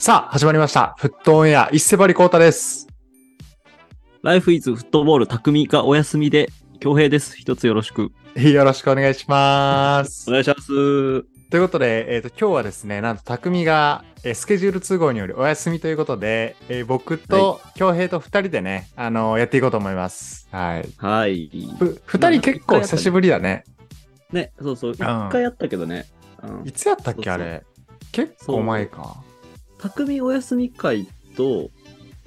さあ、始まりました。フットオンエア、一瀬張コータです。ライフイズフットボール匠がお休みで、恭平です。一つよろしく。よろしくお願いしますお。願いします。ということで、えっ、と、今日はですね、なんと、匠が、えースケジュール都合によりお休みということで、えー僕と、京平と二人でね、あのーやっていこうと思います。はい。はい。ふ二人結構久しぶりだね。ね、そうそう。一回やったけどね。うんいつやったっけ、あれ。結構前か。匠お休み会と、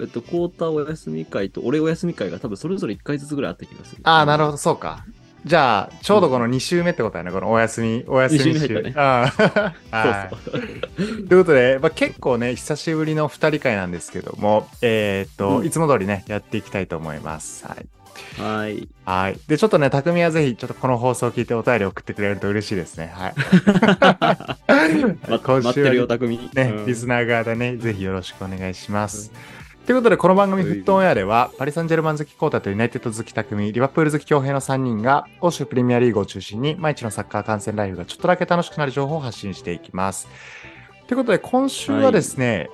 えっと、コータお休み会と、俺お休み会が多分それぞれ1回ずつぐらいあった気がする。ああ、なるほど。ど、そうか。じゃあ、ちょうどこの2週目ってことだよね、このお休み、お休み二週目入ったねあ そうそう。ということで、まあ、結構ね、久しぶりの2人会なんですけども、えーっと、うんいつも通りね、やっていきたいと思います。はい。はい。はい。で、ちょっとね、匠はぜひ、ちょっとこの放送を聞いてお便り送ってくれると嬉しいですね。はい。ま今週は待ってるよ、匠。ね、うんリスナー側でね、ぜひよろしくお願いします。ということで、この番組、はいフットオンエアでは、パリ・サンジェルマン好きコータとユナイテッド好き匠、リバプール好き強兵の3人が、欧州プレミアリーグを中心に、毎日のサッカー観戦ライフがちょっとだけ楽しくなる情報を発信していきます。ということで、今週はですね、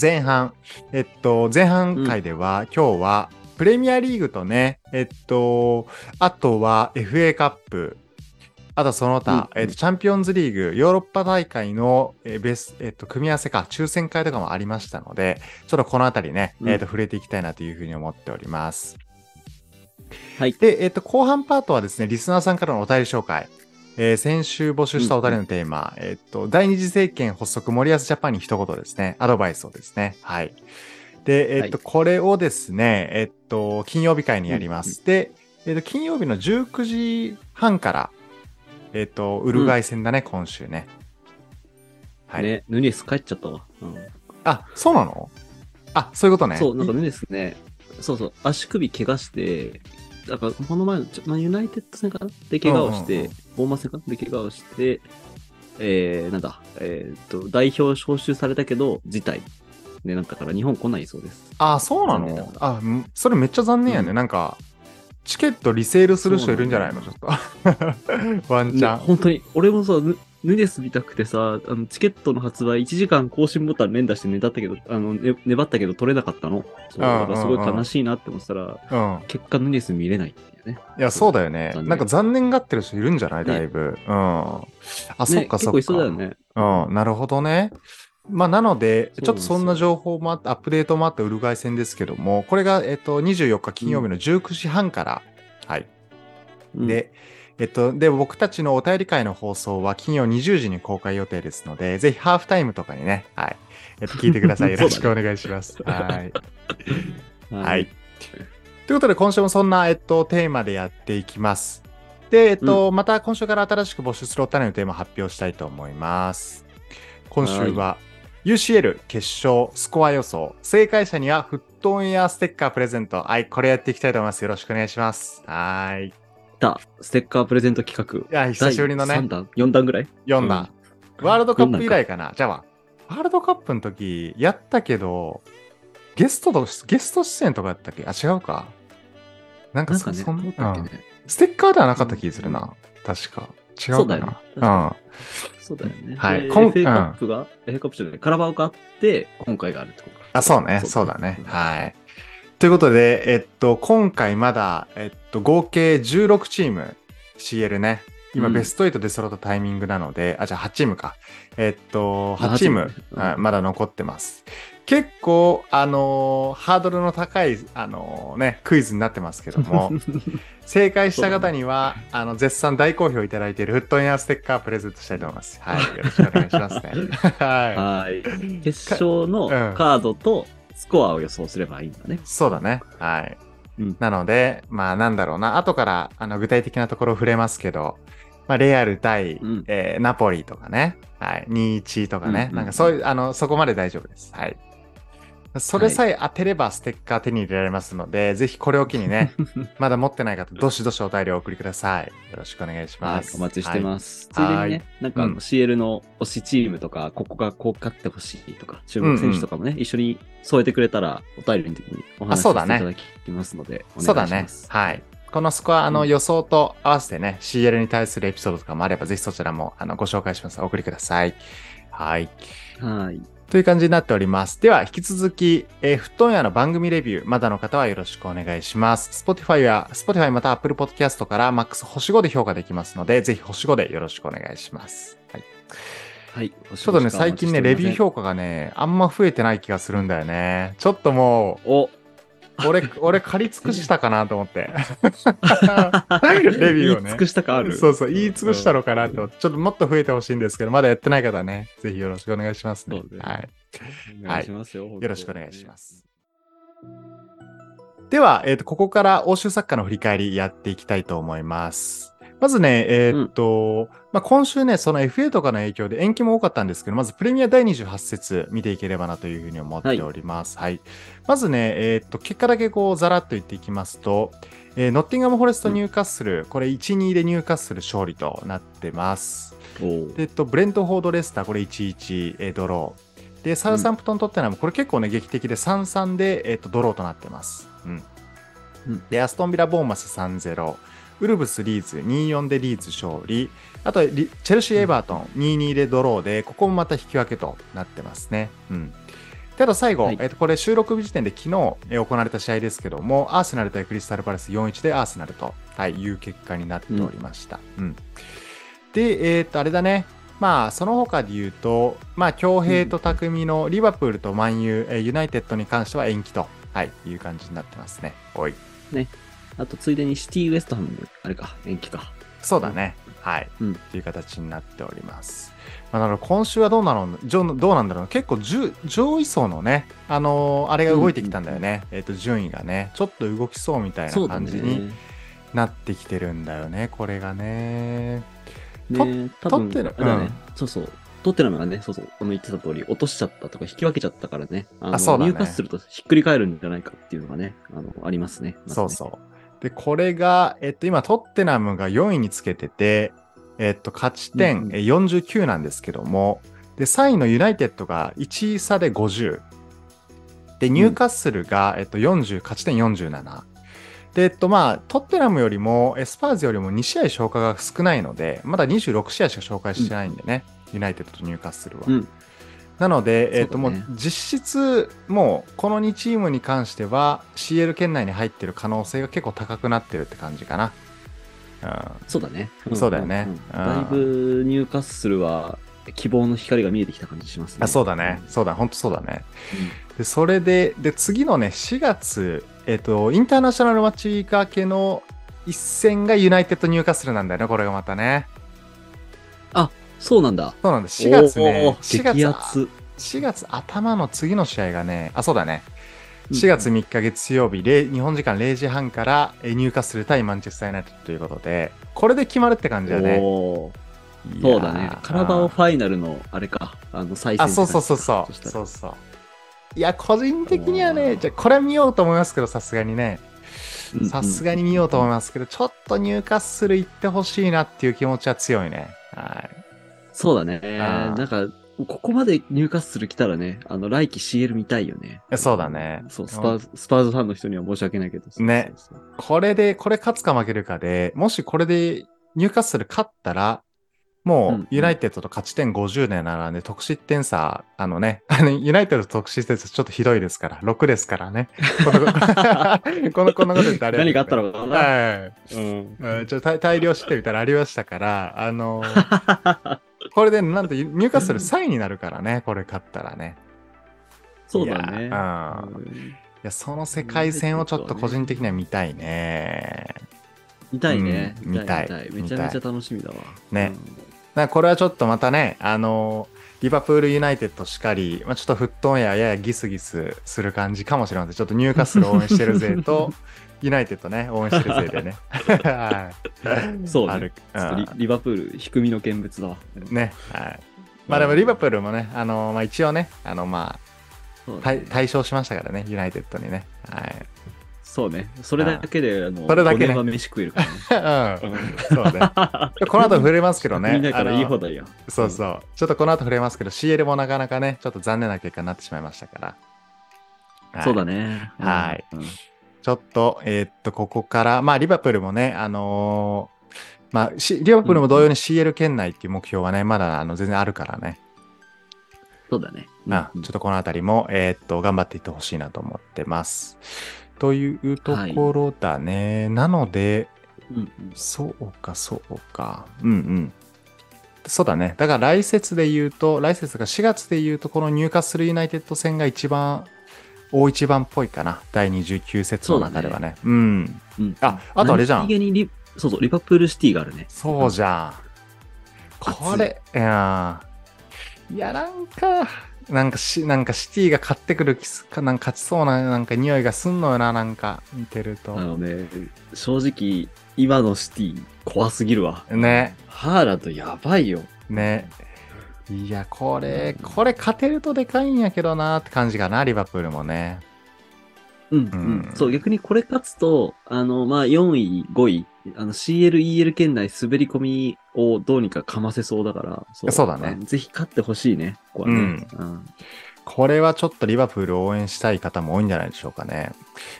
前半、えっと、前半回では、今日は、プレミアリーグとね、えっと、あとは FA カップ、あとその他、うんえっと、チャンピオンズリーグ、ヨーロッパ大会の、えーベス、えっと、組み合わせか、抽選会とかもありましたので、ちょっとこのあたりね、うんえっと、触れていきたいなというふうに思っております。はいで、えっと、後半パートはですね、リスナーさんからのお便り紹介。えー先週募集したお便りのテーマ、えっと、第二次政権発足森保ジャパンに一言ですね、アドバイスをですね、はい。で、えっと、はこれをですね、えっと、金曜日会にやります。で、えっと、金曜日の19時半から、えっと、ウルグアイ戦だね、今週ね。はい。ね、ヌニエス帰っちゃったわ。うんあ、そうなの？あ、そういうことね。そう、なんかヌニエスね、そうそう、足首怪我して、だからこの前のまあ、ユナイテッド戦かな？で怪我をして、ボーマ戦か？なで怪我をして、えー、なんだ、えーっと、代表招集されたけど、辞退。で、なんだから日本来ないそうです。あ、そうなの？あ、んそれめっちゃ残念やね。うんなんか、チケットリセールする人いるんじゃないの？ちょっと。ワンチねャン。本当に、俺もさ、ヌヌニエス見たくてさ、あのチケットの発売1時間更新ボタン連打して粘ったけど、あの、ね、粘ったけど取れなかったの？そう、だからすごい悲しいなって思ってたら、うん。結果ヌニエス見れないっていうね。いや、そうだよね。なんか残念がってる人いるんじゃない？ねだいぶ。うん。あ、そっねかそっか。結構いそうだよね。うん、なるほどね。まあ、なので、ちょっとそんな情報もあって、アップデートもあったウルグアイ戦ですけども、これが、えっと、24日金曜日の19時半から、はい。うん、で、えっと、で、僕たちのお便り会の放送は金曜20時に公開予定ですので、ぜひハーフタイムとかにね、はい。えっと、聞いてください。よろしくお願いします。はい。はい。ということで、今週もそんな、えっと、テーマでやっていきます。で、えっと、また今週から新しく募集するお便りのテーマを発表したいと思います。今週は、UCL 決勝スコア予想。正解者にはフットオンエアステッカープレゼント。はい、これやっていきたいと思います。よろしくお願いします。はい。た、ステッカープレゼント企画。や、久しぶりのね第3、弾 ?4 弾ぐらい？読んだ。ワールドカップ以来かな。じゃあ、ワールドカップの時、やったけど、ゲストと、ゲスト出演とかやったっけ？あ、違うか。なんかそ、なんかね、そんどうだっけうんね。ステッカーではなかった気するな。確か。違うかそうだよねな。そうだよね。ではいこん FA カップが、FA カップじゃない、カラバオがあって、今回があるってことか。あ、そうね。そうだね。はい。ということで、えっと、今回まだ、えっと、合計16チーム、CL ね。今、うんベスト8で揃ったタイミングなので、あ、じゃあ8チームか。えっと、あ8チーム、8チームうんはいまだ残ってます。結構、あのーハードルの高い、あのーね、クイズになってますけども、正解した方には、あの、絶賛大好評いただいているフットエアステッカープレゼントしたいと思います。はい。よろしくお願いしますね。ははい。決勝のうんカードとスコアを予想すればいいんだねい。。そうだね。はい。うんなので、まあなんだろうな、後からあの具体的なところ触れますけど、まあレアル対、うんえーナポリとかね、はい、2-1とかね、うんうんなんかそういう、あの、そこまで大丈夫です。はい。それさえ当てればステッカー手に入れられますので、ぜひこれを機にね、まだ持ってない方、どしどしお便りをお送りください。よろしくお願いしはいま、す。お待ちしてす。ます。ついでにはいね、なんかあうんの CL の推しチームとか、ここがこう勝ってほしいとか、注目選手とかもね、一緒に添えてくれたら、お便りの時にお話しさせていただきますので、おそうだね願いします。。はい。このスコア、あの、うん予想と合わせてね、CL に対するエピソードとかもあれば、ぜひそちらも、あの、ご紹介します。お送りください。はい。はい。という感じになっております。では、引き続き、えー、フットン屋の番組レビュー、まだの方はよろしくお願いします。Spotify や、Spotify また Apple Podcast から MAX 星5で評価できますので、ぜひ星5でよろしくお願いします。はい。はい。ちょっとね、最近ね、レビュー評価がね、あんま増えてない気がするんだよね。ちょっともう、お俺、俺借り尽くしたかなと思って。レビューをね言い尽くしたかある？そうそう、言い尽くしたのかなと。ちょっともっと増えてほしいんですけど、まだやってない方はね、ぜひよろしくお願いしますね。はい。お願いしますよ。よろしくお願いします。では、えっ、と、ここから欧州サッカーの振り返りやっていきたいと思います。まずね、えっ、と、まあ、今週ね、その FA とかの影響で延期も多かったんですけど、まずプレミア第28節見ていければなというふうに思っております。はい。まずね、えっ、と、結果だけこう、ざらっと言っていきますと、えーノッティンガム・フォレスト・ニューカッスル、これ1-2でニューカッスル勝利となってます。えっと、ブレントフォード・レスター、これ1-1、えードロー。で、サウサンプトン・トッテナム、これ結構ね、劇的で3-3で、えっと、ドローとなってます。うん。うんで、アストンビラ・ボーマス3-0。ウルブス・リーズ2-4でリーズ勝利。あと、リチェルシー・エバートン2-2でドローで、ここもまた引き分けとなってますね。うん。で、あと最後、はいえっと、これ収録日時点で昨日えー行われた試合ですけども、アーセナル対クリスタルパレス4-1でアーセナルと、はい、いう結果になっておりました。うん。で、えっと、あれだね。まあ、その他で言うと、まあ、京平と匠のリバプールとマンユー、えーユナイテッドに関しては延期と、はい、いう感じになってますね。おい。あと、ついでにシティウエストハム、あれか、延期か。そうだね。はい。うんっていう形になっております。まあ、だから今週はどうなの？どうなんだろう結構上上位層のね、あのーあれが動いてきたんだよね。えっ、と、順位がね、ちょっと動きそうみたいな感じにね。なってきてるんだよね、これがね。ね多分トッテナあれだね、うんそうそう。トッテナムがね、そうそう、あの言ってた通り、落としちゃったとか引き分けちゃったからね、あのあそうだね入荷するとひっくり返るんじゃないかっていうのがね、あの、ありますね。まずねそうそう。で、これが、えっと、今、トッテナムが4位につけてて、えっと、勝ちうん点うんえ49なんですけども、で、3位のユナイテッドが1位差で50。で、ニューカッスルが、えっと、40、勝ち点47。で、えっと、まあ、トッテナムよりも、スパーズよりも2試合消化が少ないので、まだ26試合しか消化してないんでね、ユナイテッドとニューカッスルは。うん。なので、えっ、と、もう実質、もうこの2チームに関しては CL 圏内に入ってる可能性が結構高くなってるって感じかな。そうだね。そうだよねんうんだいぶニューカッスルは希望の光が見えてきた感じしますね。うん、あそうだね。そうだ、本当そうだね。で、それで、で、次のね、4月、えっ、と、インターナショナルマッチウィーク明けの一戦がユナイテッドニューカッスルなんだよね、これがまたね。そうなんだ。そうなんです。4月おね、ー4月激、アツ。4月頭の次の試合がね、あ、そうだね。うん4月3日月曜日、0日本時間0時半からえー入荷する対マンチェスターユナイテッドということで、これで決まるって感じだね。そうだね。カラバオファイナルの、あれか、あの、再戦あ、そうそうそうそう。したらそうそう。いや、個人的にはね、じゃあこれは見ようと思いますけど、さすがにね。うんさすがに見ようと思いますけど、ちょっとニューカッスル行ってほしいなっていう気持ちは強いね。はい。そうだね。なんか、ここまでニューカッスル来たらね、あの、来季 CL 見たいよね。そうだねそう、スパーズ、スパーズファンの人には申し訳ないけど。ねそうそうこれで、これ勝つか負けるかで、もしこれで入荷する勝ったら、もうユナイテッドと勝ち点50で並んで、得失点差、あのね、あの、ユナイテッドと得失点差ちょっとひどいですから、6ですからね。この、この、このこと言ってあれ何があったのかなはい。うん。うんちょっと大大量失点みたいなのありましたから、あの これでなんと入荷する3位になるからね、これ勝ったらね。そうだね。いやうんうんいや、その世界戦をちょっと個人的には見たいね。見たいね。うん見たいめちゃめちゃ楽しみだわ。ねだからこれはちょっとまたね、あのリバプールユナイテッドしかり、まあ、ちょっとフットンやややギスギスする感じかもしれません。ちょっとニューカッスル応援してる勢と、ユナイテッドね、応援してる勢でね。はいそうね。ちょっとリうんリバプール、低みの見物だわ。ね。はい。まあでもリバプールもね、あのまあ一応ね、あのまあ、ね大大勝しましたからね、ユナイテッドにね。はい。そうね。それだけで、あの、それだけね5年は飯食えるからね。うん。うんそうね。この後触れますけどね。みんなからいい放題や。そうそう。ちょっとこの後触れますけど、CL もなかなかね、ちょっと残念な結果になってしまいましたから。はいそうだね。はいうん。ちょっと、えーっと、ここから、まあ、リバプールもね、あのーまあ、しリバプールも同様に CL 圏内っていう目標はね、まだあの全然あるからね。そうだね。あちょっとこのあたりも、えーっと、頑張っていってほしいなと思ってます。というところだね。なので、うんうんそうか、そうか。うんうん。そうだね。だから来節で言うと、来節が4月で言うと、このニューカッスルユナイテッド戦が一番、大一番っぽいかな。第29節の中ではね。うん。うんああとあれじゃんそうそう、リバプールシティがあるね。そうじゃん。これ、いやーいや、なんか、なんかし、なんかシティが勝ってくるか、なんか勝ちそうな、なんか匂いがすんのよな、なんか、見てるとあ。のね、正直、今のシティ、怖すぎるわ。ね、ハーランドやばいよ。ね。いや、これ、これ勝てるとでかいんやけどなって感じかな、リバプールもね。うん、ううんん。そう、逆にこれ勝つと、あの、まあ、4位、5位、あの、CL、EL 圏内滑り込みをどうにかかませそうだから、そそうだねぜひ勝ってほしいね、ここはね。うんうんこれはちょっとリバプールを応援したい方も多いんじゃないでしょうかね。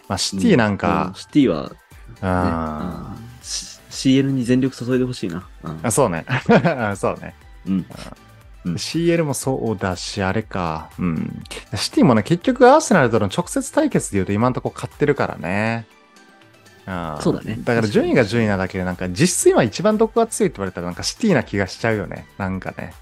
まあ、シティなんうんか、シティは、ね、CL に全力注いでほしいな。うんあ、そうね。そうね。うん。うん CL もそうだし、あれか。うん。シティもね、結局アーセナルとの直接対決で言うと今んとこ勝ってるからね。うんそうだねだから順位が順位なだけで、なんか実質今一番どこが強いって言われたらなんかシティな気がしちゃうよね。なんかね。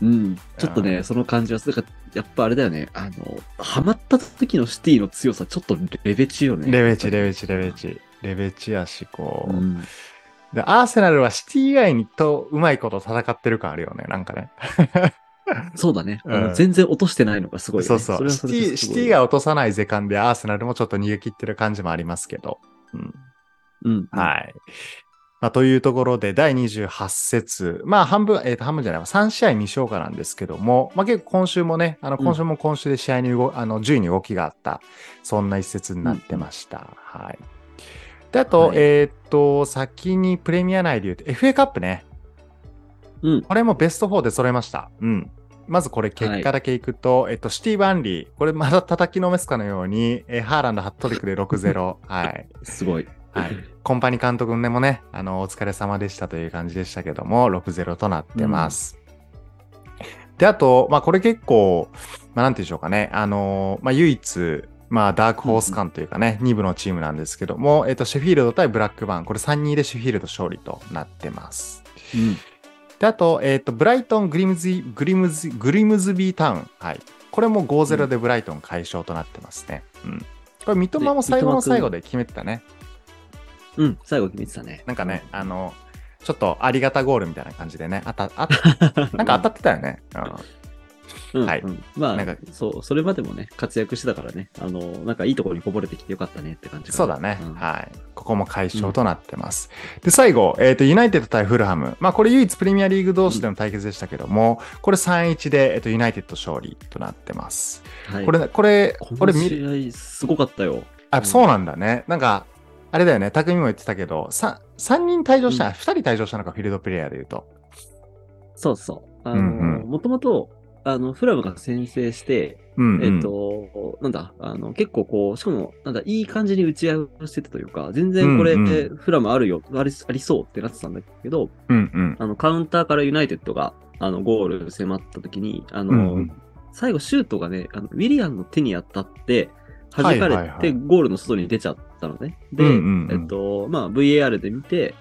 うん。ちょっとね、うんその感じは、だからやっぱあれだよね。あの、ハマった時のシティの強さ、ちょっとレベチよね。レベチ、レベチ、レベチ。レベチやし、こう。うん。で、アーセナルはシティ以外にとうまいこと戦ってる感あるよね。なんかね。そうだね、うん全然落としてないのがすごい、ね。そうそう。れはシティ、シティが落とさない時間でアーセナルもちょっと逃げ切ってる感じもありますけど。うん。うん。はい。まあ、というところで、第28節。まあ、半分、えっ、と、半分じゃないわ。3試合未消化なんですけども、まあ、結構今週もね、あの、うん今週も今週で試合に動、あの、順位に動きがあった、そんな一節になってました。はい。で、あと、はいえっ、と、先にプレミア内で言うと、FA カップね。うん。これもベスト4で揃えました。うん。まずこれ結果だけいくと、えっと、シティ・バンリー。これまた叩きのめすかのように、えーハーランドハットトリックで6-0。はい。すごい。はい。コンパニ監督ねもね、あの、お疲れ様でしたという感じでしたけども、6-0となってます。で、あと、まあ、これ結構、まあ、なんていうんでしょうかね。あの、まあ、唯一、まあ、ダークホース感というかね、2部のチームなんですけども、えっと、シェフィールド対ブラックバーン。これ3-2でシェフィールド勝利となってます。うん。で、あと、えっ、と、ブライトン、グリムズイ、グリムズ、グリムズビータウン。はい。これも5-0でブライトン解消となってますね。うん。これ、三笘も最後の最後で決めてたね。うん。最後決めてたね。なんかね、あの、ちょっとありがたゴールみたいな感じでね、あた、あ なんか当たってたよね。うん、はいうんまあなんか、そう、それまでもね、活躍してたからね、あの、なんかいいところにこぼれてきてよかったねって感じそうだね、んはい。ここも解消となってます。で、最後、えっ、と、ユナイテッド対フルハム。まあ、これ唯一プレミアリーグ同士での対決でしたけども、これ3-1で、えっ、と、ユナイテッド勝利となってます。はい、これ、これ、ここれ見すごかったよ。あ、うんそうなんだね。なんか、あれだよね、匠も言ってたけど、さ3人退場した、うん2人退場したのか、フィールドプレイヤーで言うと。そうそう。もともと、あの、フラムが先制して、うん、うん。えっ、と、なんだ、あの、結構こう、しかも、なんだ、いい感じに打ち合いをしてたというか、全然これ、うんうフラムあるよ、ありありそうってなってたんだけど、うん、うん。あの、カウンターからユナイテッドが、あの、ゴール迫った時に、あの、うんうん最後シュートがね、あのウィリアンの手に当たって、弾かれはいはいはいてゴールの外に出ちゃったのね。で、うんうんうんえっと、まあ、VAR で見て、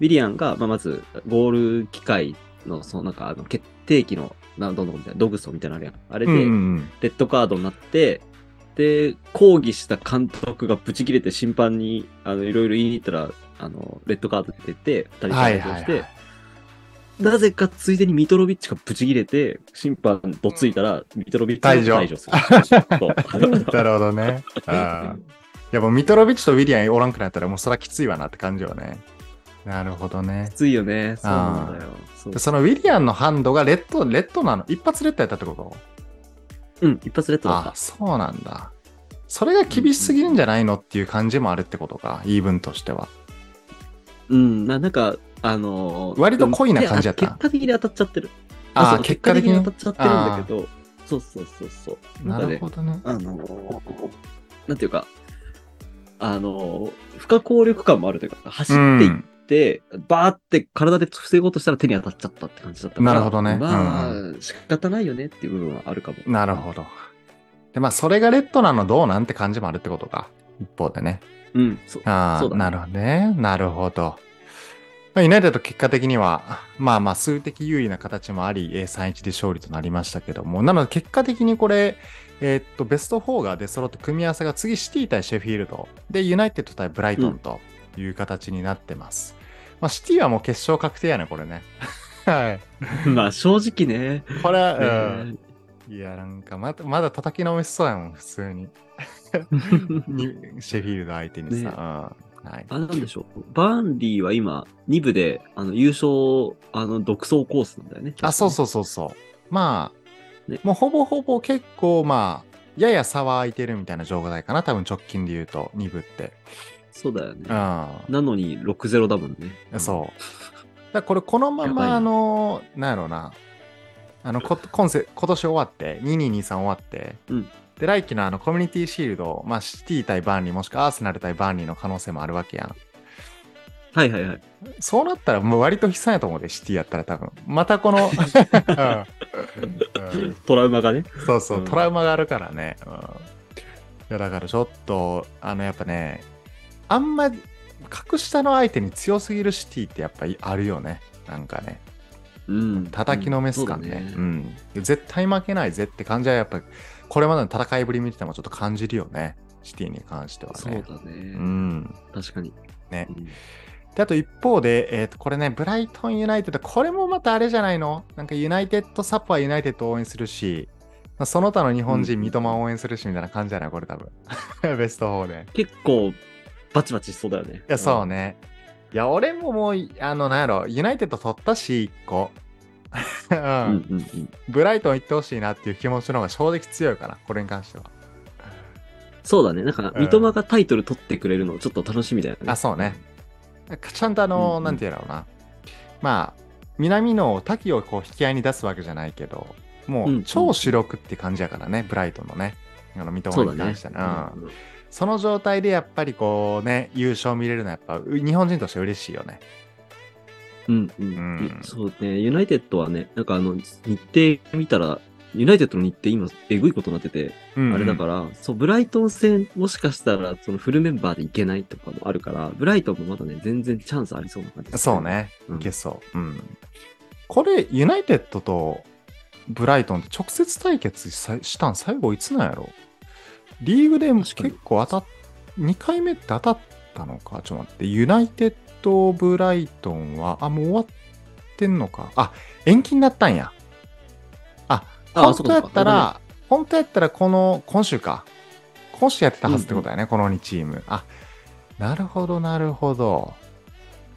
ウィリアンが、まあ、まず、ゴール機械の、そのなんか、あの、決定機の、なんどんどんみたいな、ドグソみたいなのあれやん。あれで、レッドカードになって、で、抗議した監督がブチ切れて審判に、あの、いろいろ言いに行ったら、あの、レッドカード出て、二人はい退場して。なぜかついでにミトロビッチがブチ切れて、審判どついたら、ミトロビッチが退場する。なるほどね。いやもうミトロビッチとウィリアンおらんくなったらもうそれはきついわなって感じよね。なるほどねき。ついよね。そうなんだよ。そそのウィリアンのハンドがレッド、レッドなの？一発レッドやったってこと？うん、一発レッドだっあ、そうなんだ。それが厳しすぎるんじゃないのっていう感じもあるってことか、言い分としては。た。うん、ななんか、あのー割と濃いな感じやった結果的に当たっちゃってる。あそう結果的に？当たっちゃってるんだけど、そうそうそうそう。なるほどね。あのーなんていうか、あのー不可抗力感もあるというか、走っていっって、バーって体で防ごうとしたら手に当たっちゃったって感じだったから。なるほどねまあ、仕方ないよねっていう部分はあるかも。なるほど。で、まあ、それがレッドなのどうなんて感じもあるってことか。一方でね。うん。そああ、そうだねなるほどね。なるほど。まあ、ユナイテッド結果的には、まあまあ、数的有利な形もあり、えー3-1で勝利となりましたけども、なので結果的にこれ、えーっと、ベスト4が出揃って組み合わせが次シティ対シェフィールド、で、ユナイテッド対ブライトンという形になってます。まあ、シティはもう決勝確定やね、これね。はい。まあ、正直ね。これうん。いや、なんかまだ、まだ叩きのめしそうやもん、普通に。にシェフィールド相手にさ。ねうん。はい。あれなんでしょう。バーンリーは今、2部で、あの、優勝、あの、独走コースなんだよね。あ、そうそうそうそう。まあ、ねもうほぼほぼ結構、まあ、やや差は空いてるみたいな状態かな。多分直近で言うと、2部って。そうだよね。うん。なのに6-0だもんね。そう。だからこれ、このまま、あの、なんやろうな。あの、こ今世今年終わって、2223終わって、うんで、来季のあの、コミュニティシールド、まあ、シティ対バーンリー、もしくはアーセナル対バーンリーの可能性もあるわけやん。はいはいはい。そうなったら、もう割と悲惨やと思うで、シティやったら多分。またこの、うんうんトラウマがね。そうそう、うんトラウマがあるからね。うん、いや、だからちょっと、あの、やっぱね、あんま、格下の相手に強すぎるシティってやっぱりあるよね。なんかね、うん。叩きのめす感ね。そうだうん絶対負けないぜって感じはやっぱ、これまでの戦いぶり見ててもちょっと感じるよね。シティに関してはね。そうだね。うん。確かに。ねうんで、あと一方で、えっ、と、これね、ブライトンユナイテッド、これもまたあれじゃないの？なんかユナイテッドサポはユナイテッドを応援するし、まあその他の日本人、うん三笘を応援するしみたいな感じじゃない？これ多分。ベスト4で。結構、バチバチしそうだよね。いや、そうね。いや、俺ももう、あの、なんやろ、ユナイテッド取ったし、1個。ううん。うんん。うんうん。ブライトン行ってほしいなっていう気持ちの方が正直強いかな、これに関しては。そうだね。なんか、うん三笘がタイトル取ってくれるのちょっと楽しみだよね。あそうね。ちゃんとあの、うんうんなんて言うんだろうな。まあ、南の滝をこう引き合いに出すわけじゃないけど、もうんううん超主力って感じやからね、ブライトンのね。あの、三笘に関して。は。その状態でやっぱりこうね、優勝見れるのはやっぱう日本人として嬉しいよね。うんうん、うんそうね、ユナイテッドはね、なんかあの、日程見たら、ユナイテッドの日程今、えぐいことになってて、うんうんあれだから、そう、ブライトン戦、もしかしたら、そのフルメンバーでいけないとかもあるから、ブライトンもまだね、全然チャンスありそうな感じ、そう。ね、うんいけそう。うん。これ、ユナイテッドとブライトンって直接対決さしたん最後いつなんやろ？リーグでも結構当たっ、2回目って当たったのか？ちょっと待って。ユナイテッド・ブライトンは、あ、もう終わってんのか？あ、延期になったんや。あ、あ本当やったら、本当やったらこの、今週か。今週やってたはずってことだよね、この2チーム。あ、なるほど、なるほど。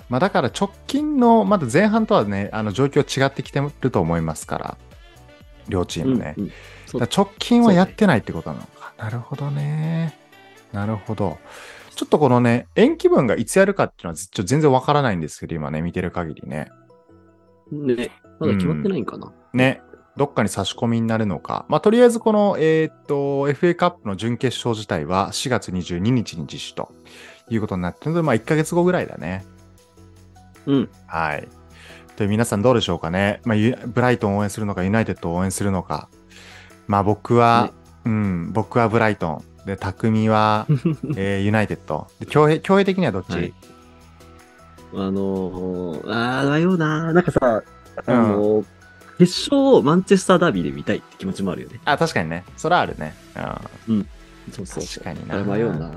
まあだから直近の、まだ前半とはね、あの状況違ってきてると思いますから、両チームね。うんうん直近はやってないってことなのか。なるほどね。なるほど。ちょっとこのね、延期分がいつやるかっていうのはちょっと全然わからないんですけど、今ね、見てる限りね。ね、まだ決まってないんかな。ね、どっかに差し込みになるのか。まあ、とりあえずこの、えーっと、FA カップの準決勝自体は4月22日に実施ということになってるので、まあ、1ヶ月後ぐらいだね。うん。はい。で、皆さんどうでしょうかね。まあ、ユブライトンを応援するのか、ユナイテッドを応援するのか。まあ、僕は、うん、僕はブライトン。で、匠は、えーユナイテッド。で、強兵、強兵的にはどっち、はいあのー、あー、迷うななんかさ、あのー決勝をマンチェスターダービーで見たいって気持ちもあるよね。あ、確かにね。それはあるね。うん。そうそうそう。確かにな迷うな。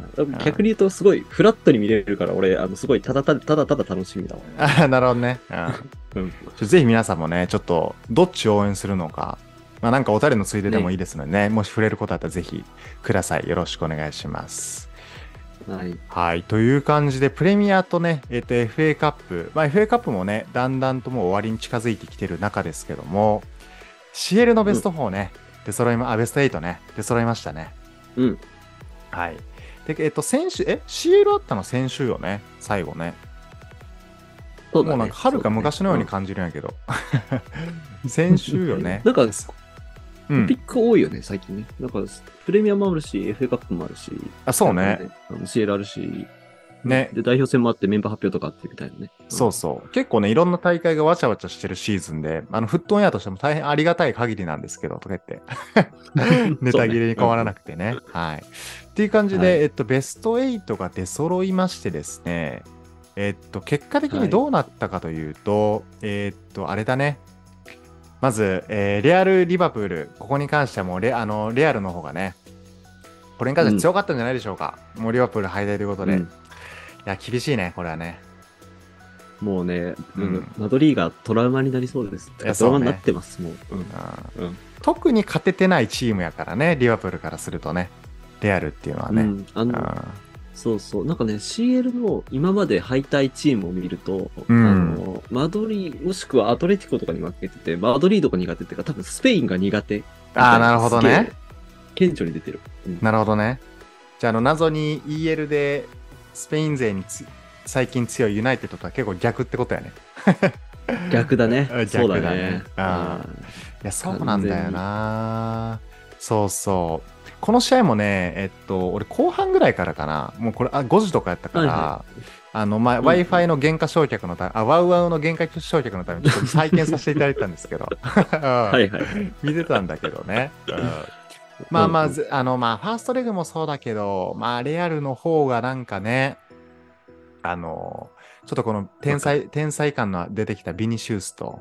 逆に言うと、すごいフラットに見れるから、俺、あの、すごいただただただただ楽しみだわ。あなるほどね。うん ぜひ皆さんもね、ちょっと、どっちを応援するのか、まあなんかお便りのついででもいいですのでね、もし触れることあったらぜひください。よろしくお願いします。はい。はい。という感じで、プレミアとね、えっ、と、FA カップ、まあ FA カップもね、だんだんともう終わりに近づいてきてる中ですけども、CL のベスト4ね、出揃いま、あ、ベスト8ね、出揃いましたね。うん。はい。で、えっ、と、先週、え、CL あったの先週よね、最後ね。ねもうなんか、遥か昔のように感じるんやけど。先週よね。なんか、うんピック多いよね、最近ね。なんか、プレミアもあるし、FA カップもあるし。あ、そうね。CL あるし。ね。で、代表戦もあってメンバー発表とかあってみたいなね。そうそう。結構ね、いろんな大会がわちゃわちゃしてるシーズンで、あの、フットオンエアとしても大変ありがたい限りなんですけど、とか言って。ネタ切れに変わらなくてね。はい。っていう感じで、はいえっと、ベスト8が出揃いましてですね、えっと、結果的にどうなったかというと、えっと、あれだね。まず、えーレアル・リバプール、ここに関してはもうレ、あの、レアルの方がね、これに関しては強かったんじゃないでしょうか。もうリバプール敗退ということで。うんいや、厳しいね、これはね。もうね、うんマドリーがトラウマになりそうです。トラウマになってます、もう。うんうんうん特に勝ててないチームやからね、リバプールからするとね、レアルっていうのはね。うんあうんの、そうそう。なんかね、CL の今まで敗退チームを見ると、うんあの、マドリー、もしくはアトレティコとかに負けてて、マドリードが苦手っていうか、多分スペインが苦手。あーなるほどね。顕著に出てる。うんなるほどね。じゃあ、あの、謎に EL でスペイン勢につ最近強いユナイテッドとは結構逆ってことやね。逆だねうん。そうだ逆だねね。あうんいや、そうなんだよな。そうそう。この試合もね、えっと、俺後半ぐらいからかな、もうこれ、あ、5時とかやったから、はいはあの、まあ、うん。Wi-Fi の原価償却のため、あ、ワウワウの原価償却のためにちょっと再建させていただいたんですけど、ははいはい。見てたんだけどね。うん。まあまあ、ずあの、まあ、ファーストレグもそうだけど、まあ、レアルの方がなんかね、あの、ちょっとこの天才、天才感の出てきたビニシウスと、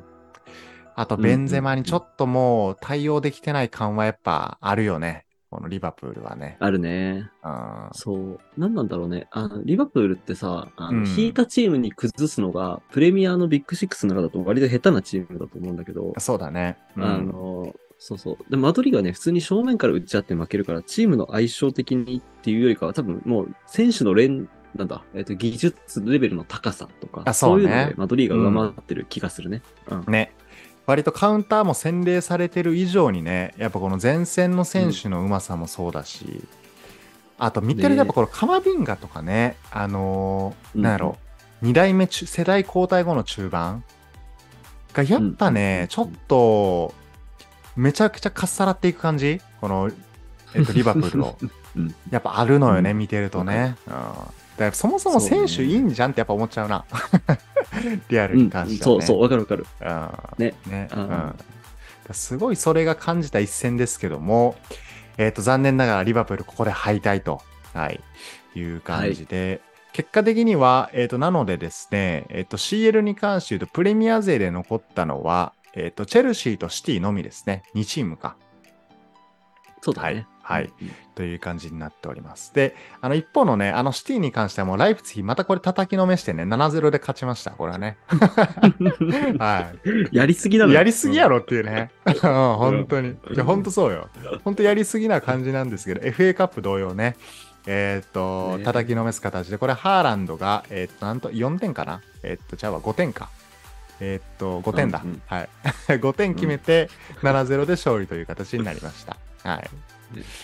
あとベンゼマにちょっともう対応できてない感はやっぱあるよね。このリバプールはね。あるね。うん。そう。何なんだろうね。あのリバプールってさ、あのうん引いたチームに崩すのが、プレミアのビッグシックスの中だと割と下手なチームだと思うんだけど、そうだね。うんあの、そうそう。で、マドリーがね、普通に正面から打ち合って負けるから、チームの相性的にっていうよりかは、多分もう選手の連、なんだ、えっ、と、技術レベルの高さとか、あそうねいうので、マドリーが上回ってる気がするね。うん。ね。割とカウンターも洗礼されてる以上にね、やっぱこの前線の選手のうまさもそうだし、あと見てるねやっぱこのカマビンガとかね、あのーうん。なんやろ、2代目中世代交代後の中盤がやっぱね、うん。ちょっと、めちゃくちゃかっさらっていく感じ？この、えっと、リバプールを。うん。やっぱあるのよね、うん。見てるとね。うん。だそもそも選手いいんじゃんってやっぱ思っちゃうな。リアルうんに関しては、ね。そうそう、わかるわかる。うんね。ね。うんうんすごいそれが感じた一戦ですけども、えっ、と、残念ながらリバプールここで敗退と、はい、いう感じで、結果的には、えっ、と、なのでですね、えっ、と、CL に関して言うと、プレミア勢で残ったのは、えっ、と、チェルシーとシティのみですね。2チームか。そうだね。はいうん。という感じになっております。で、あの一方のね、あのシティに関してはもうライプツィヒまたこれ叩きのめしてね、7-0で勝ちました、これはね。はい。やりすぎだろ。やりすぎやろ。ろっていうね。うん 本当に。いや、本当そうよ。本当やりすぎな感じなんですけど、FA カップ同様ね。えーっと、ね叩きのめす形で、これハーランドが、えーっと、なんと4点かな？えーっと、じゃあ5点か。えーっと、5点だ。うんうんはい。5点決めて、7-0で勝利という形になりました。はい。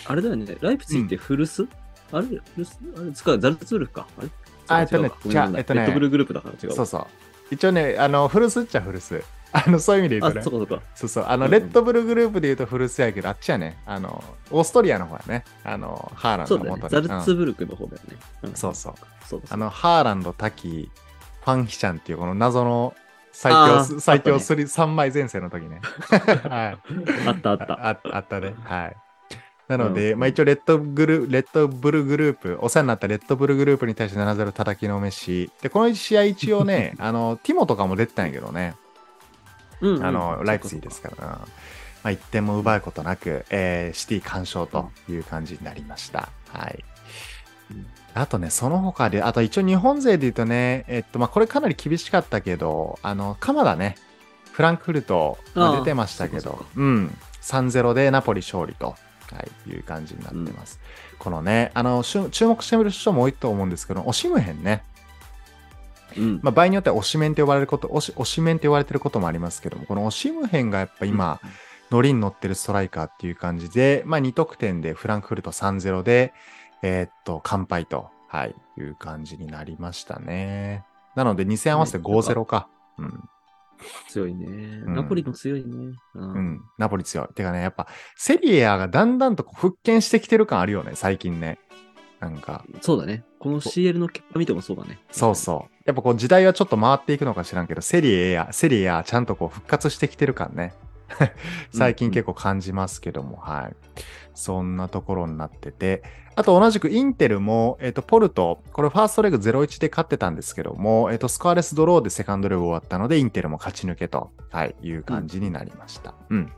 あれだよね。ライプツィって古巣、あれ？フルスあれ？使うザルツブルクかあれ？あえっとねじゃあえっとねレッドブルグループだから違うわ。そうそう。一応ね、あの、古巣っちゃ古巣。あの、そういう意味で言あ、うとね。そうかそうか。そうそう。あの、うんレッドブルグループで言うと古巣やけど、あっちやね。あの、オーストリアの方やね。あの、ハーラン。ドの元ザでうんルツブルクの方だよね。うんそうそう。そうだあの、ハーランド、滝、ファンヒチャンっていうこの謎の最あ強ー最強スリ3枚前線の時ね。はい。あったあった。ああったね。はい。なので、うん。まあ一応レッドグル、レッドブルグループ、お世話になったレッドブルグループに対して7-0叩きのめし、で、この試合一応ね、あの、ティモとかも出てたんやけどね、うんうん。あの、ライプツィヒですから、まあ1点も奪うことなく、えーシティ完勝という感じになりました。はい。うん。あとね、その他で、あと一応日本勢で言うとね、えっと、まあ、これかなり厳しかったけど、あの、鎌田ね、フランクフルト、出てましたけど。うん、3-0でナポリ勝利と、はい、いう感じになってます。このね、あの、注目してみる人も多いと思うんですけど、オシムヘンね、うん。まあ、場合によってはオシメンって呼ばれること、オシオシメンって呼ばれてることもありますけども、このオシムヘンがやっぱ今、ノリに乗ってるストライカーっていう感じで、まあ、2得点でフランクフルト3-0で、えーっと、完敗と、はい、いう感じになりましたね。なので、2戦合わせて5-0か。うん。強いね。んナポリも強いね。うう。ん。ナポリ強い。てかね、やっぱ、セリエアがだんだんとこう復権してきてる感あるよね、最近ね。なんか、そうだね。この CL の結果見てもそうだね。そうそう。やっぱこう時代はちょっと回っていくのか知らんけど、セリエや、セリエやちゃんとこう復活してきてる感ね。最近結構感じますけども、はい。そんなところになってて、あと同じくインテルも、えっ、と、ポルト、これファーストレグ0-1で勝ってたんですけども、えっ、と、スコアレスドローでセカンドレグ終わったので、インテルも勝ち抜けと、はい、いう感じになりました。うん。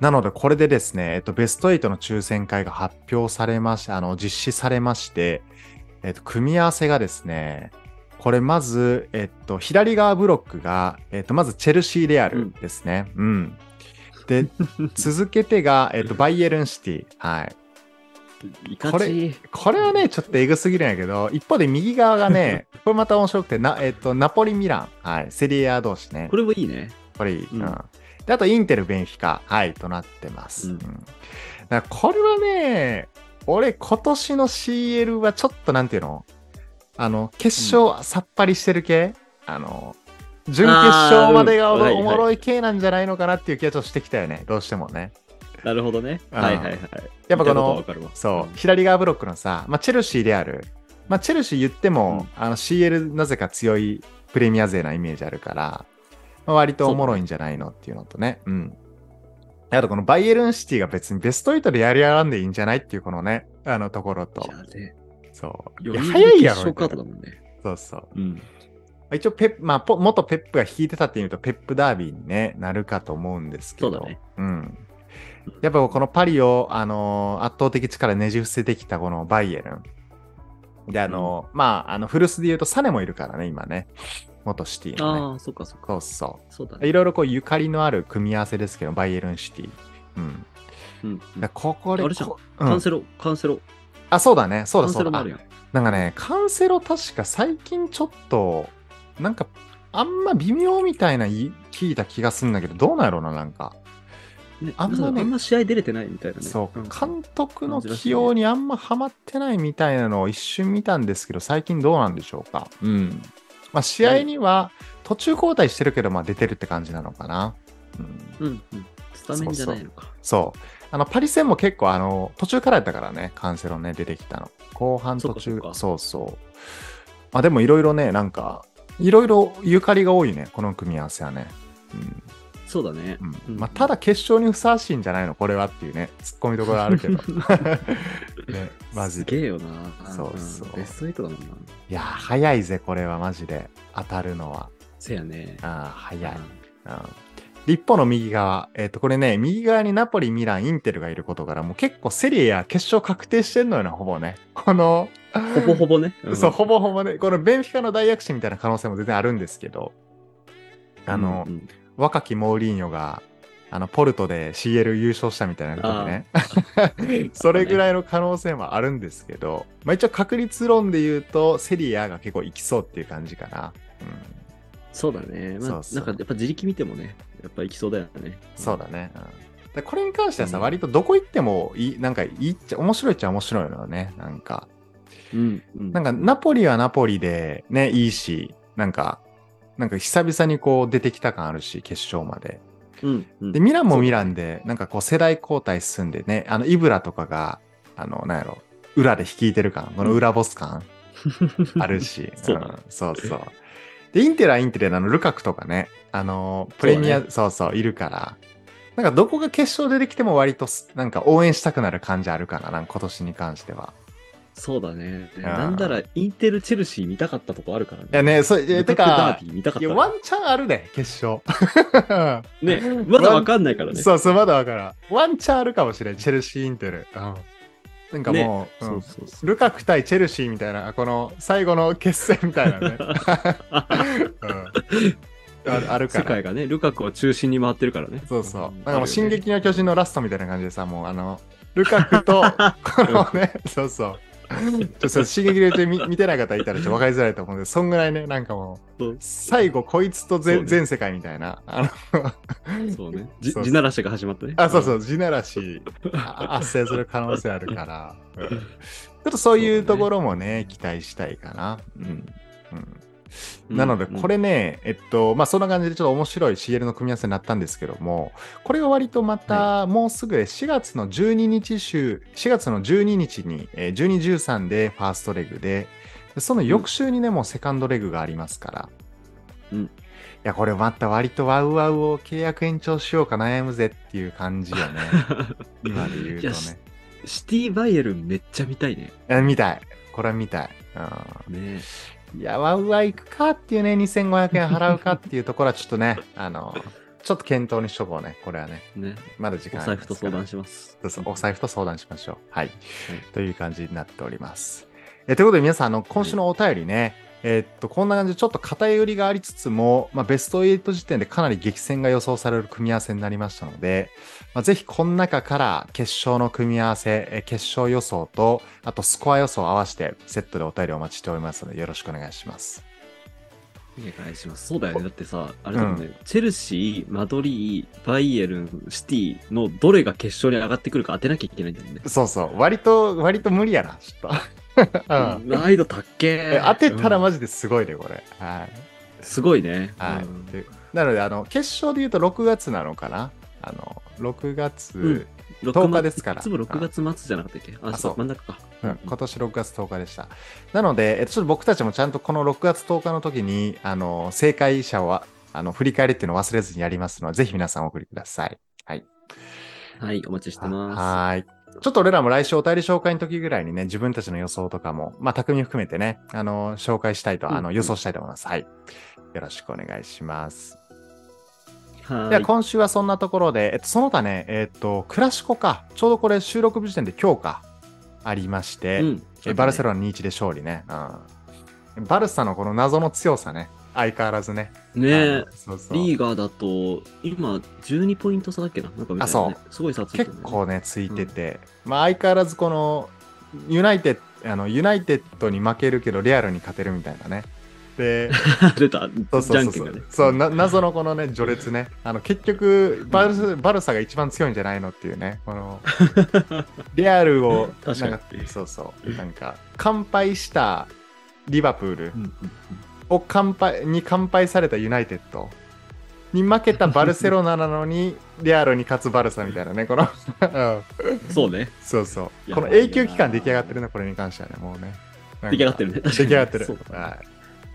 なので、これでですね、えっと、ベスト8の抽選会が発表されましあの、実施されまして、えっと、組み合わせがですね、これまず、えっと、左側ブロックが、えっと、まずチェルシー・レアルですね。うん。で、続けてが、えっと、バイエルンシティ。はい。こち。これはね、ちょっとエグすぎるんやけど、一方で右側がね、これまた面白くて、な、えっと、ナポリ・ミラン。はい。セリエ A 同士ねこ。れもいいね。これいい。うんうん。で、あと、インテル、ベンフィカ。はい、となってます。ううんこれはね、俺、今年の CL はちょっとなんていうの？あの、決勝さっぱりしてる系、あの、準決勝までがお,、もろい系なんじゃないのかなっていう気がちょっとしてきたよね。どうしてもね。なるほどね。うんはいはいはい。やっぱこのそう、左側ブロックのさ、まあ、チェルシーである。まあ、チェルシー言っても、あの CL なぜか強いプレミア勢なイメージあるから、まあ、割とおもろいんじゃないのっていうのとね。うん。あとこのバイエルンシティが別にベスト8でやりやらんでいいんじゃないっていうこのね、あのところとそう。早いやろ。ね。そうそう。うん。一応ペップ、まあ、ポ元ペップが引いてたっていうと、ペップダービーに、ね、なるかと思うんですけど。そうだね。うん。やっぱこのパリを、あのー圧倒的力ねじ伏せてきたこのバイエルン。で、あのーまあ、あの、古巣で言うとサネもいるからね、今ね。元シティのね。ああ、そっかそっか。そうそそうだう。ね。いろいろこうゆかりのある組み合わせですけど、バイエルンシティ。うん。うん。だからここであれじゃんカンセロ、カンセロ。あ、そうだね。そうだそうだ。なんかね、カンセロ確か最近ちょっと、なんか、あんま微妙みたいない聞いた気がするんだけど、どうなんやろうな、なんか。ね、あんまねあんま試合出れてないみたいなね。そう、ん監督の起用にあんまハマってないみたいなのを一瞬見たんですけど、最近どうなんでしょうか。うん。まあ、試合には途中交代してるけど、まあ出てるって感じなのかな。うん。うん、うん。スタメンじゃないのか。そう。あの、パリ戦も結構、あの、途中からやったからね、カンセロね、出てきたの。後半途中そうそう。まあでもいろいろね、なんか、いろいろゆかりが多いね、この組み合わせはね。うん。そうだね。うんうんまあ、ただ決勝にふさわしいんじゃないのこれはっていうね、突っ込みどころあるけど。ね、マジで。すげえよな。そうそうんベスト8だもんな。いやー、早いぜ、これはマジで。当たるのは。せやね。ああ、早い。うん一方の右側、えっ、と、これね、右側にナポリ、ミラン、インテルがいることから、もう結構セリエ A決勝確定してんのよな、ほぼね。この、ほぼほぼね。んそう、ほぼほぼね、このベンフィカの大躍進みたいな可能性も全然あるんですけど、あの、うんうん若きモーリーニョが、あの、ポルトで CL 優勝したみたいな時ね。それぐらいの可能性もあるんですけど、まあ一応確率論で言うと、セリエAが結構いきそうっていう感じかな。うん。そうだね。まあ、そうなんかやっぱ自力見てもね、やっぱ行きそうだよね。そうだね。うんでこれに関してはさ、うん割とどこ行ってもいい、なんかいいっちゃ、面白いっちゃ面白いのよね。なんか、うん。うん。なんかナポリはナポリでね、いいし、なんか、なんか久々にこう出てきた感あるし、決勝まで。うん、うん。で、ミランもミランで、なんかこう世代交代進んでね、あの、イブラとかが、あの、なんやろ、裏で率いてる感、この裏ボス感 あるし、そうだんそうそう。で、インテルはインテルの、ルカクとかね、あの、プレミア、そうそうそういるから、なんかどこが決勝出てきても割とす、なんか応援したくなる感じあるかな、なんか今年に関しては。そうだね。んなんだら、インテル・チェルシー見たかったとこあるからね。いやね、それ、てかー、ビー見たかいや、ワンチャンあるで、決勝。ね、まだわかんないからね。そうそう、まだわからん。ワンチャンあるかもしれん、チェルシー、インテル。うん。なんかもう。ルカク対チェルシーみたいな、この最後の決戦みたいなね。うんあるから。世界がね、ルカクを中心に回ってるからね。そうそう。なんんかもう、進撃の巨人のラストみたいな感じでさ、もう、あの、ルカクと、このね、そうそう。ちょっとそれ進撃の巨人見 見てない方いたらちょっと分かりづらいと思うんで、そんぐらいね、なんかもう、最後、こいつと全,、全世界みたいな。あの そうね。地ならしが始まったね。あ、そうそう、地ならし、あ圧制する可能性あるから、うんちょっとそういうところもね、期待したいかな。うん。うん。なので、うんこれね、えっと、まあ、そんな感じでちょっと面白い CL の組み合わせになったんですけども、これが割とまた、もうすぐで4月の12日週、4月の12日に、えー12、13でファーストレグで、でその翌週にね、もうセカンドレグがありますから。うんいや、これまた割とワウワウを契約延長しようか悩むぜっていう感じよね。今で言うといやしね。シティバイエルンめっちゃ見たいね。見たい。これは見たい。うんねいや、ワウワウ行くかっていうね、2500円払うかっていうところはちょっとね、あの、ちょっと検討にしとこうね、これはね。ねまだ時間お財布と相談します。お財布と相談しましょう。はい。という感じになっております。えということで皆さん、あの、今週のお便りね、えーっと、こんな感じでちょっと偏りがありつつも、まあ、ベスト8時点でかなり激戦が予想される組み合わせになりましたので、まあ、ぜひこの中から決勝の組み合わせ、えー決勝予想と、あとスコア予想を合わせてセットでお便りお待ちしておりますので、よろしくお願いします。お願いします。そうだよね。だってさ、あれだもんね、チェルシー、マドリー、バイエルン、シティのどれが決勝に上がってくるか当てなきゃいけないんだよね。そうそう、割と、割と無理やな、ちょっと。うん難易度高ええ当てたらうんマジですごいね、これ。はい。すごいね。はいなので、あの、決勝で言うと6月なのかな？あの、6月、うん10日ですからいつも6月末じゃなかったっけ？あ、あそう真ん中か。うん今年6月10日でした。なので、えっと、ちょっと僕たちもちゃんとこの6月10日の時に、あの、正解者は、あの、振り返りっていうのを忘れずにやりますので、ぜひ皆さんお送りください。はい。はい、お待ちしてます。はーい。ちょっと俺らも来週お便り紹介の時ぐらいにね、自分たちの予想とかも、まあ、匠含めてね、あの、紹介したいと、あの、うん予想したいと思います。はい。よろしくお願いします。はでは今週はそんなところで、えっと、その他ね、えっと、クラシコか、ちょうどこれ収録時点で今日か、ありまして、うんえバルセロナ2-1で勝利ね、うん。バルサのこの謎の強さね、相変わらずね。ねえそうそうリーガーだと、今、12ポイント差だっけな？なんかみたいな、ね。すごい差ついてる、ね。結構ね、ついてて、まあ相変わらずこの、ユナイテッド、あの、ユナイテッドに負けるけど、レアルに勝てるみたいなね。で、出た、そうそうそうそじゃんけんがねう。。そうな謎のこのね序列ねあの結局バルスバルサが一番強いんじゃないのっていうねこの レアルをなんそうそうなんか完敗したリバプールうんうんを完敗に完敗されたユナイテッド。に負けた バルセロナなのにレアルに勝つバルサみたいなねこの、そうね。そうそう。この永久機関出来上がってるねこれに関してはねもうね。出来上がってるね。出来上がってる。は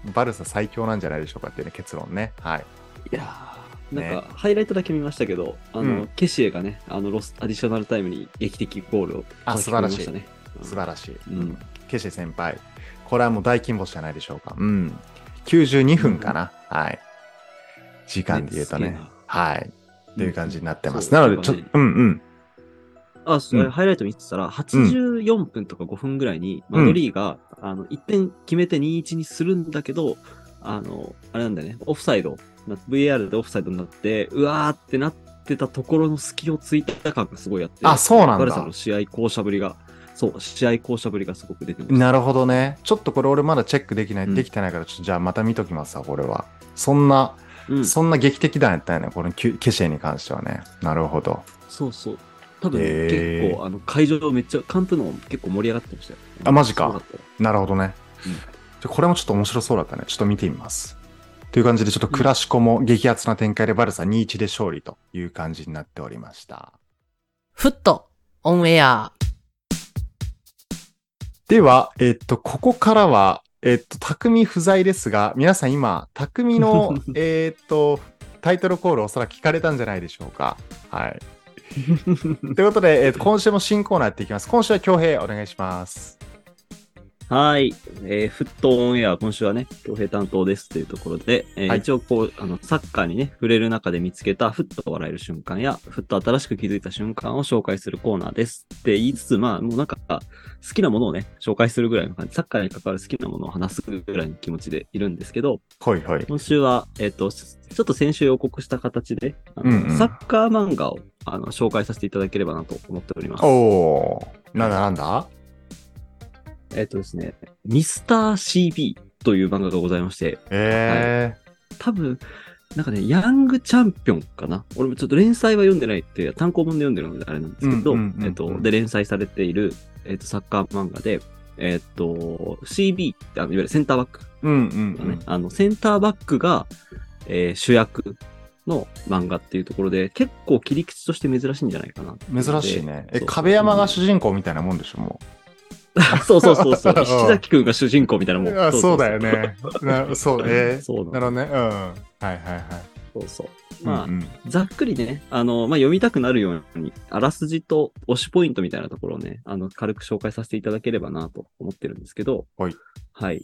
い。バルサ最強なんじゃないでしょうかっていうね結論ね。はい。いやーなんか、ハイライトだけ見ましたけど、あの、うん。ケシエがね、あの、ロス、アディショナルタイムに劇的ゴールをあ素晴らしい。素晴らしい。うん。ケシェ先輩。これはもう大金星じゃないでしょうか。うん。92分かな。はい。時間で言うとね。ねはい。っていう感じになってます。なので、ちょっと、うんうん。あ、そハイライト見てたら、84分とか5分ぐらいに、マドリーが、あの、1点決めて2-1にするんだけど、あの、あれなんだよね、オフサイド、な VAR でオフサイドになって、うわーってなってたところの隙をついた感がすごいあって、あ、そうなんだバルサの。試合巧者ぶりが、そう、試合巧者ぶりがすごく出てました。なるほどね。ちょっとこれ俺まだチェックできない、うんできてないから、ちょっとじゃあまた見ときますわ、これは。そんな、うん、そんな劇的弾やったよね、このケシェに関してはね。なるほど。そうそう。多分、ねへー結構、あの、会場めっちゃ、カンプの結構盛り上がってましたよ。あマジかなるほどね。うんじゃあこれもちょっと面白そうだったね。ちょっと見てみます。という感じで、ちょっとクラシコも激アツな展開でバルサ2-1で勝利という感じになっておりました。フット、オンエア。では、えっと、ここからは、えっと、匠不在ですが、皆さん今、匠の、えっと、タイトルコールをおそらく聞かれたんじゃないでしょうか。はい。ということで、えっと、今週も新コーナーやっていきます。今週は京平お願いします。はい。えー、フットオンエア、今週はね、京平担当ですというところで、えーはい一応こう、あの、サッカーにね、触れる中で見つけた、ふっと笑える瞬間や、ふっと新しく気づいた瞬間を紹介するコーナーです。って言いつつ、まあ、もうなんか、好きなものをね、紹介するぐらいの感じ、サッカーに関わる好きなものを話すぐらいの気持ちでいるんですけど、ほいほい。今週は、えっ、と、ちょっと先週予告した形で、あのうんうんサッカー漫画をあの紹介させていただければなと思っております。おー。なんだなんだ？えっ、とですね、ミスター CB という漫画がございまして、え多分、なんかね、ヤングチャンピオンかな？俺もちょっと連載は読んでないって、単行本で読んでるのであれなんですけど、うんうんうんうんえっと、で、連載されている、えっと、サッカー漫画で、えっと、CB って、あの、いわゆるセンターバック。うんうんねあの、センターバックが、えー主役の漫画っていうところで、結構切り口として珍しいんじゃないかな。うん。珍しいね。え、壁山が主人公みたいなもんでしょ、も そうそうそうそう。うん石崎くんが主人公みたいなう。もん。あそうだよ。ね。なそう、えー そうなるほどね。うん。はいはいはい。そうそう。まあ、うんうんざっくりね、あの、まあ、読みたくなるように、あらすじと推しポイントみたいなところをね、あの、軽く紹介させていただければなと思ってるんですけど、はい。はい。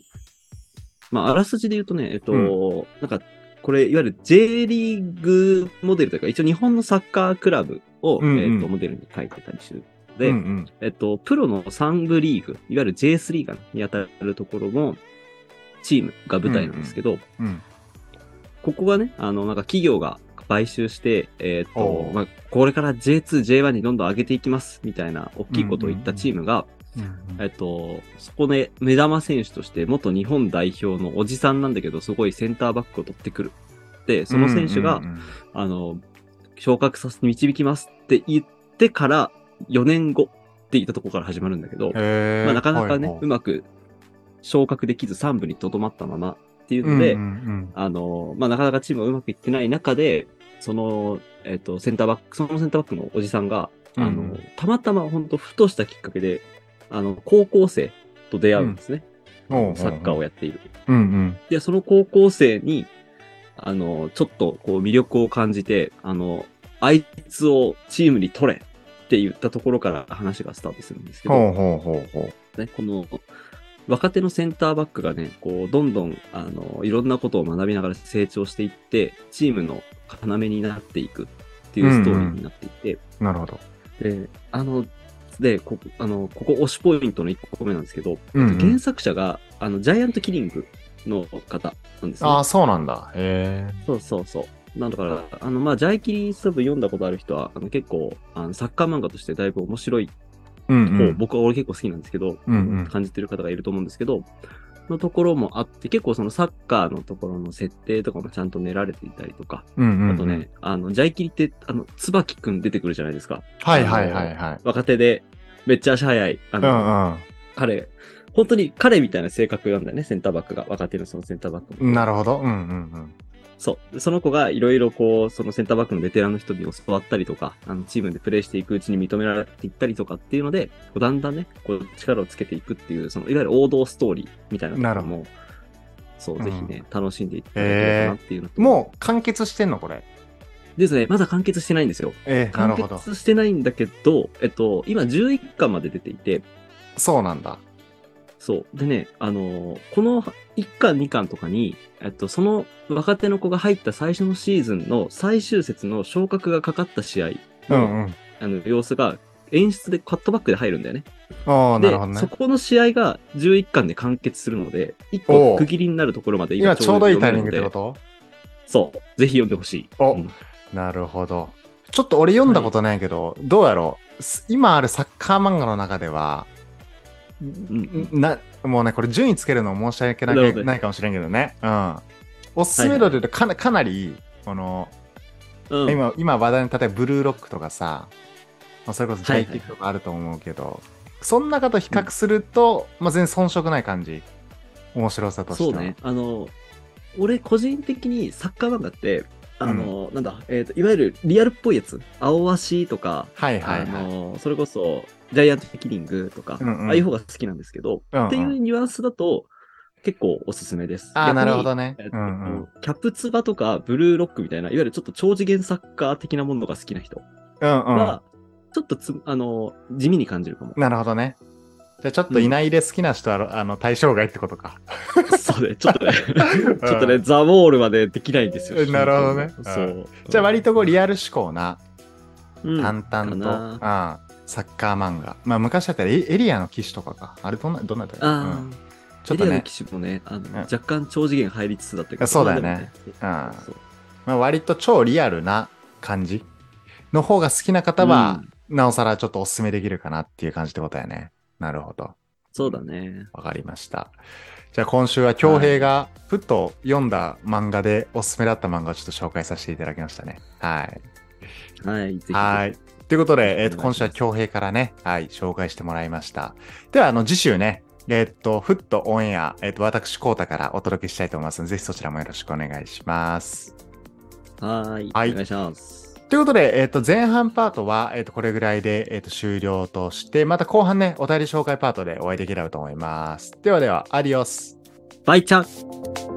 まあ、あらすじで言うとね、えっと、うなんか、これ、いわゆる J リーグモデルというか、一応日本のサッカークラブを、うんうんえっと、モデルに書いてたりする。で、うんうん。えっと、プロの3部リーグ、いわゆる J3 かなに当たるところのチームが舞台なんですけど、うん。ここがね、あの、なんか企業が買収して、えーっと、まあ、これから J2、J1 にどんどん上げていきます、みたいな大きいことを言ったチームが、えっと、そこで目玉選手として元日本代表のおじさんなんだけど、すごいセンターバックを取ってくる。で、その選手が、うんうんうんあの、昇格させて導きますって言ってから4年後って言ったところから始まるんだけど、まあ、なかなかね、はいはいうまく昇格できず3部にとどまったままっていうので、うんうんあの、まあ、なかなかチームがうまくいってない中で、その、えっ、と、センターバック、そのセンターバックのおじさんが、うんあの、たまたま本当ふとしたきっかけで、あの、高校生と出会うんですね。おうサッカーをやっている。うんうん。で、その高校生に、あの、ちょっとこう魅力を感じて、あの、あいつをチームに取れって言ったところから話がスタートするんですけど、ほうほうほうほね、この若手のセンターバックがね、こう、どんどん、あの、いろんなことを学びながら成長していって、チームの要になっていくっていうストーリーになっていて、う。なるほど。で、あの、で、ここ、あの、ここ推しポイントの1個目なんですけど、うんうん原作者が、あの、ジャイアントキリングの方なんですね。ああ、そうなんだ。へえ。そうそうそう。なんだから、あの、まあ、ジャイキリ多分読んだことある人は、あの、結構、あの、サッカー漫画としてだいぶ面白い方、うんうん。僕は俺結構好きなんですけど、うんうん感じてる方がいると思うんですけど、のところもあって、結構そのサッカーのところの設定とかもちゃんと練られていたりとか、うんうんうんあとね、あの、ジャイキリって、あの、椿くん出てくるじゃないですか。はいはいはいはい。若手で、めっちゃ足速い。あうの、ん彼、本当に彼みたいな性格なんだよね、センターバックが。若手のそのセンターバックもうん。なるほど。うんうんそう。でその子がいろいろこう、そのセンターバックのベテランの人に教わったりとか、あの、チームでプレーしていくうちに認められていったりとかっていうので、こうだんだんね、こう、力をつけていくっていう、その、いわゆる王道ストーリーみたいなところも、そう、うんぜひね、楽しんでいただければなっていうのと、うん。もう完結してんのこれ？ですね、まだ完結してないんですよ。ええ、なる完。結してないんだけど、えっと、今11巻まで出ていて、そうなんだ。そう。でね、あのーこの1巻2巻とかに、えっと、その若手の子が入った最初のシーズンの最終節の昇格がかかった試合うの、んうん。あの様子が演出でカットバックで入るんだよね。ああ、なで、るほどねそ。この試合が11巻で完結するので、1おう個区切りになるところまで今ちょうどいいタイミングってこと？そう。ぜひ読んでほしい。おうんなるほど。ちょっと俺読んだことないけど、どうやろうす今あるサッカー漫画の中では、うんな、もうね、これ順位つけるの申し訳ななるほどないかもしれんけどね。うん。おすすめ度で言うとかなかなり、この、うん。今、今話題の、例えばブルーロックとかさ、まあ、それこそジはいはいャイキックとかあると思うけど、そんなかと比較すると、まあ全然遜色ない感じ。面白さとしては。そうね。あの、俺個人的にサッカー漫画って、あの、なんだ、えっ、と、いわゆるリアルっぽいやつ、青足とか、はいはいはい。あの、それこそ、ジャイアントキリングとか、うんうんああいう方が好きなんですけど、うんうんっていうニュアンスだと、結構おすすめです。ああ、なるほどね。えっとうんうん。キャプツバとかブルーロックみたいな、いわゆるちょっと超次元サッカー的なものが好きな人うんうん。は、ちょっとつ、あの、地味に感じるかも。なるほどね。じゃあちょっといないで好きな人は、あの、対象外ってことか。そうね、ちょっとね、ちょっとね、ザ・ウォールまでできないんですよ。なるほどね。そう。じゃあ割とこうリアル思考な、うん。淡々と、かうん。サッカー漫画。まあ昔だったらエエリアの騎士とかか。あれどんな、どんなだったあうん。あ、ちょっとね、エリアの騎士もね、あのん。若干超次元入りつつだったけど、そうだよね。うん。まあ、割と超リアルな感じの方が好きな方は、なおさらちょっとおすすめできるかなっていう感じってことやね。なるほど。そうだね。わかりました。じゃあ今週は京平がふっと読んだ漫画でおすすめだった漫画をちょっと紹介させていただきましたね。はい。はい。はい。ということで、えー、と今週は京平からね、はい、紹介してもらいました。では、あの、次週ね、えっと、フットオンエア、えっと、私、コータからお届けしたいと思いますので、ぜひそちらもよろしくお願いします。はーい。はいお願いします。ということで、えっと、前半パートは、えっと、これぐらいで、えっと、終了として、また後半ね、お便り紹介パートでお会いできればと思います。ではでは、アディオス。バイチャン